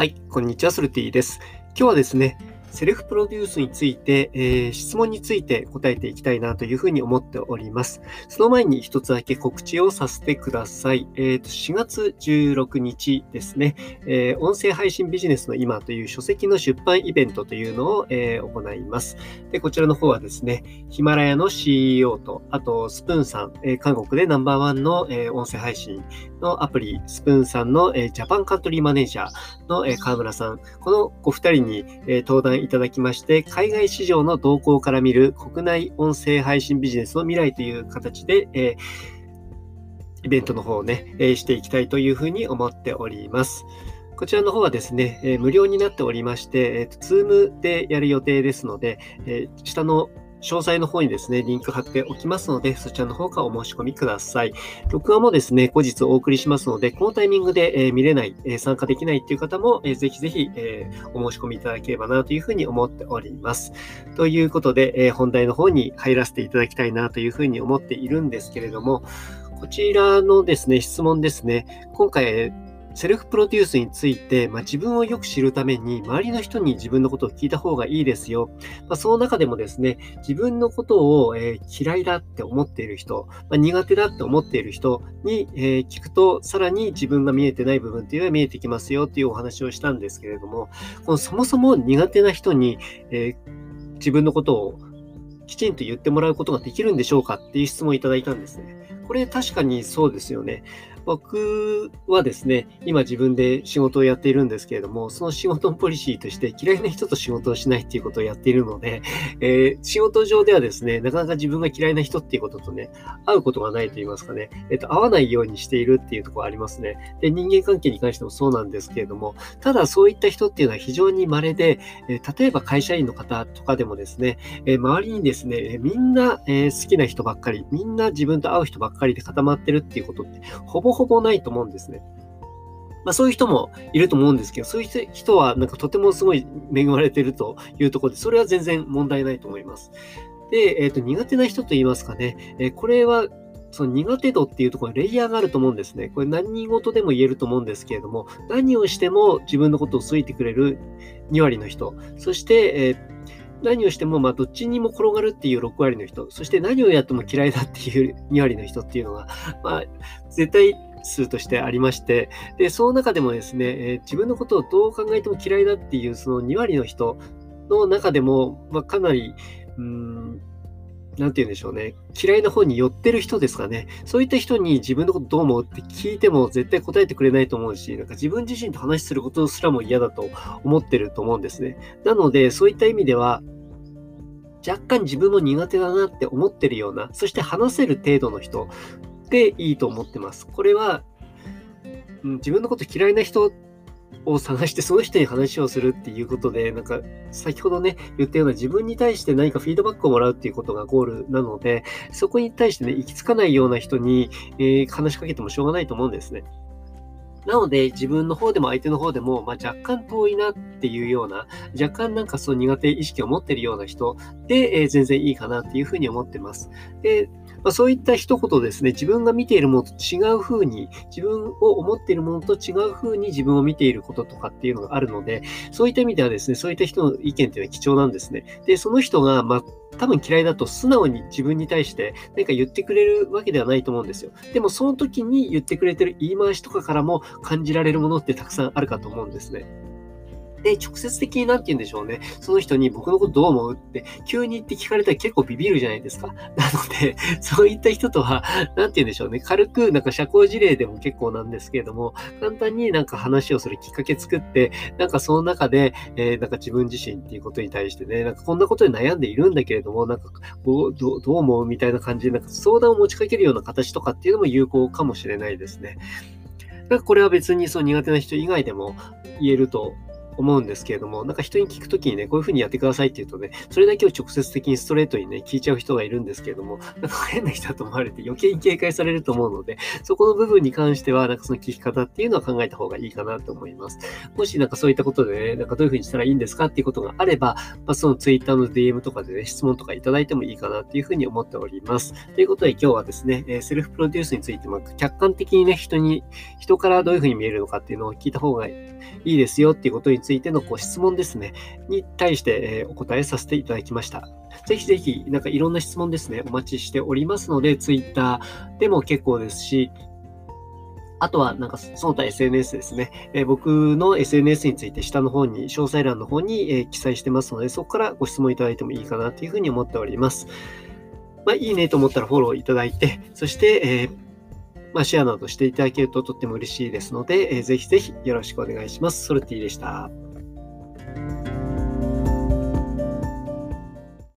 はい、こんにちは、ソルティです。今日はですね、セルフプロデュースについて、えー、質問について答えていきたいなというふうに思っております。その前に一つだけ告知をさせてください。えー、と4月16日ですね、えー、音声配信ビジネスの今という書籍の出版イベントというのを、えー、行います。で、こちらの方はですね、ヒマラヤの CEO と、あとスプーンさん、えー、韓国でナンバーワンの、えー、音声配信のアプリ、スプーンさんの、えー、ジャパンカントリーマネージャーの、えー、河村さん、このお二人に、えー、登壇いただきまして、海外市場の動向から見る国内音声配信ビジネスの未来という形で、えー、イベントの方をね、えー、していきたいというふうに思っております。こちらの方はですね、えー、無料になっておりまして、えーと、Zoom でやる予定ですので、えー、下の詳細の方にですね、リンク貼っておきますので、そちらの方からお申し込みください。録画もですね、後日お送りしますので、このタイミングで、え、見れない、え、参加できないっていう方も、えー、ぜひぜひ、えお申し込みいただければなというふうに思っております。ということで、え本題の方に入らせていただきたいなというふうに思っているんですけれども、こちらのですね、質問ですね、今回、セルフプロデュースについて、まあ、自分をよく知るために、周りの人に自分のことを聞いた方がいいですよ。まあ、その中でもですね、自分のことを、えー、嫌いだって思っている人、まあ、苦手だって思っている人に、えー、聞くと、さらに自分が見えてない部分っていうのが見えてきますよっていうお話をしたんですけれども、このそもそも苦手な人に、えー、自分のことをきちんと言ってもらうことができるんでしょうかっていう質問をいただいたんですね。これ確かにそうですよね。僕はですね、今自分で仕事をやっているんですけれども、その仕事のポリシーとして嫌いな人と仕事をしないっていうことをやっているので、えー、仕事上ではですね、なかなか自分が嫌いな人っていうこととね、会うことがないと言いますかね、えっ、ー、と、会わないようにしているっていうところありますね。で、人間関係に関してもそうなんですけれども、ただそういった人っていうのは非常に稀で、えー、例えば会社員の方とかでもですね、え周りにですね、えみんな、え好きな人ばっかり、みんな自分と会う人ばっかりで固まってるっていうことって、ほぼほぼないと思うんですね。まあそういう人もいると思うんですけど、そういう人はなんかとてもすごい恵まれてるというところで、それは全然問題ないと思います。で、えっ、ー、と、苦手な人と言いますかね、えー、これはその苦手度っていうところにレイヤーがあると思うんですね。これ何事でも言えると思うんですけれども、何をしても自分のことを好いてくれる2割の人、そして、えー何をしても、まあ、どっちにも転がるっていう6割の人、そして何をやっても嫌いだっていう2割の人っていうのが、まあ、絶対数としてありまして、で、その中でもですね、えー、自分のことをどう考えても嫌いだっていうその2割の人の中でも、まあ、かなり、うん、なんて言うんでしょうね。嫌いな方に寄ってる人ですかね。そういった人に自分のことどう思うって聞いても絶対答えてくれないと思うし、なんか自分自身と話することすらも嫌だと思ってると思うんですね。なので、そういった意味では、若干自分も苦手だなって思ってるような、そして話せる程度の人でいいと思ってます。これは、うん、自分のこと嫌いな人を探してその人に話をするっていうことで、なんか先ほどね、言ったような自分に対して何かフィードバックをもらうっていうことがゴールなので、そこに対してね、行き着かないような人に、えー、話しかけてもしょうがないと思うんですね。なので、自分の方でも相手の方でも、まあ、若干遠いなっていうような、若干なんかその苦手意識を持ってるような人で、えー、全然いいかなっていうふうに思ってます。で、まあ、そういった一言ですね、自分が見ているものと違う風に、自分を思っているものと違う風に自分を見ていることとかっていうのがあるので、そういった意味ではですね、そういった人の意見っていうのは貴重なんですね。で、その人が、まあ、多分嫌いだと素直に自分に対して何か言ってくれるわけではないと思うんですよ。でもその時に言ってくれてる言い回しとかからも感じられるものってたくさんあるかと思うんですね。で、直接的になんて言うんでしょうね。その人に僕のことどう思うって急に言って聞かれたら結構ビビるじゃないですか。なので、そういった人とは、なんて言うんでしょうね。軽く、なんか社交辞令でも結構なんですけれども、簡単になんか話をするきっかけ作って、なんかその中で、えー、なんか自分自身っていうことに対してね、なんかこんなことで悩んでいるんだけれども、なんかどうどう思うみたいな感じで、なんか相談を持ちかけるような形とかっていうのも有効かもしれないですね。なんかこれは別にその苦手な人以外でも言えると思うんですけれども、なんか人に聞くときにね、こういうふうにやってくださいって言うとね、それだけを直接的にストレートにね、聞いちゃう人がいるんですけれども、なんか変な人だと思われて余計に警戒されると思うので、そこの部分に関しては、なんかその聞き方っていうのは考えた方がいいかなと思います。もしなんかそういったことでね、なんかどういうふうにしたらいいんですかっていうことがあれば、まあ、その Twitter の DM とかでね、質問とかいただいてもいいかなっていうふうに思っております。ということで今日はですね、えセルフプロデュースについて、ま、客観的にね、人に、人からどういうふうに見えるのかっていうのを聞いた方がいいですよっていうことについてついてのこう質問ですね、に対して、えお答えさせていただきました。ぜひぜひ、なんかいろんな質問ですね、お待ちしておりますので、Twitter でも結構ですし、あとは、なんか、その他 SNS ですね。えー、僕の SNS について下の方に、詳細欄の方に、えー、記載してますので、そこからご質問いただいてもいいかなというふうに思っております。まあ、いいねと思ったらフォローいただいて、そして、えー、まあ、シェアなどしていただけるととっても嬉しいですので、えー、ぜひぜひよろしくお願いします。ソルティでした。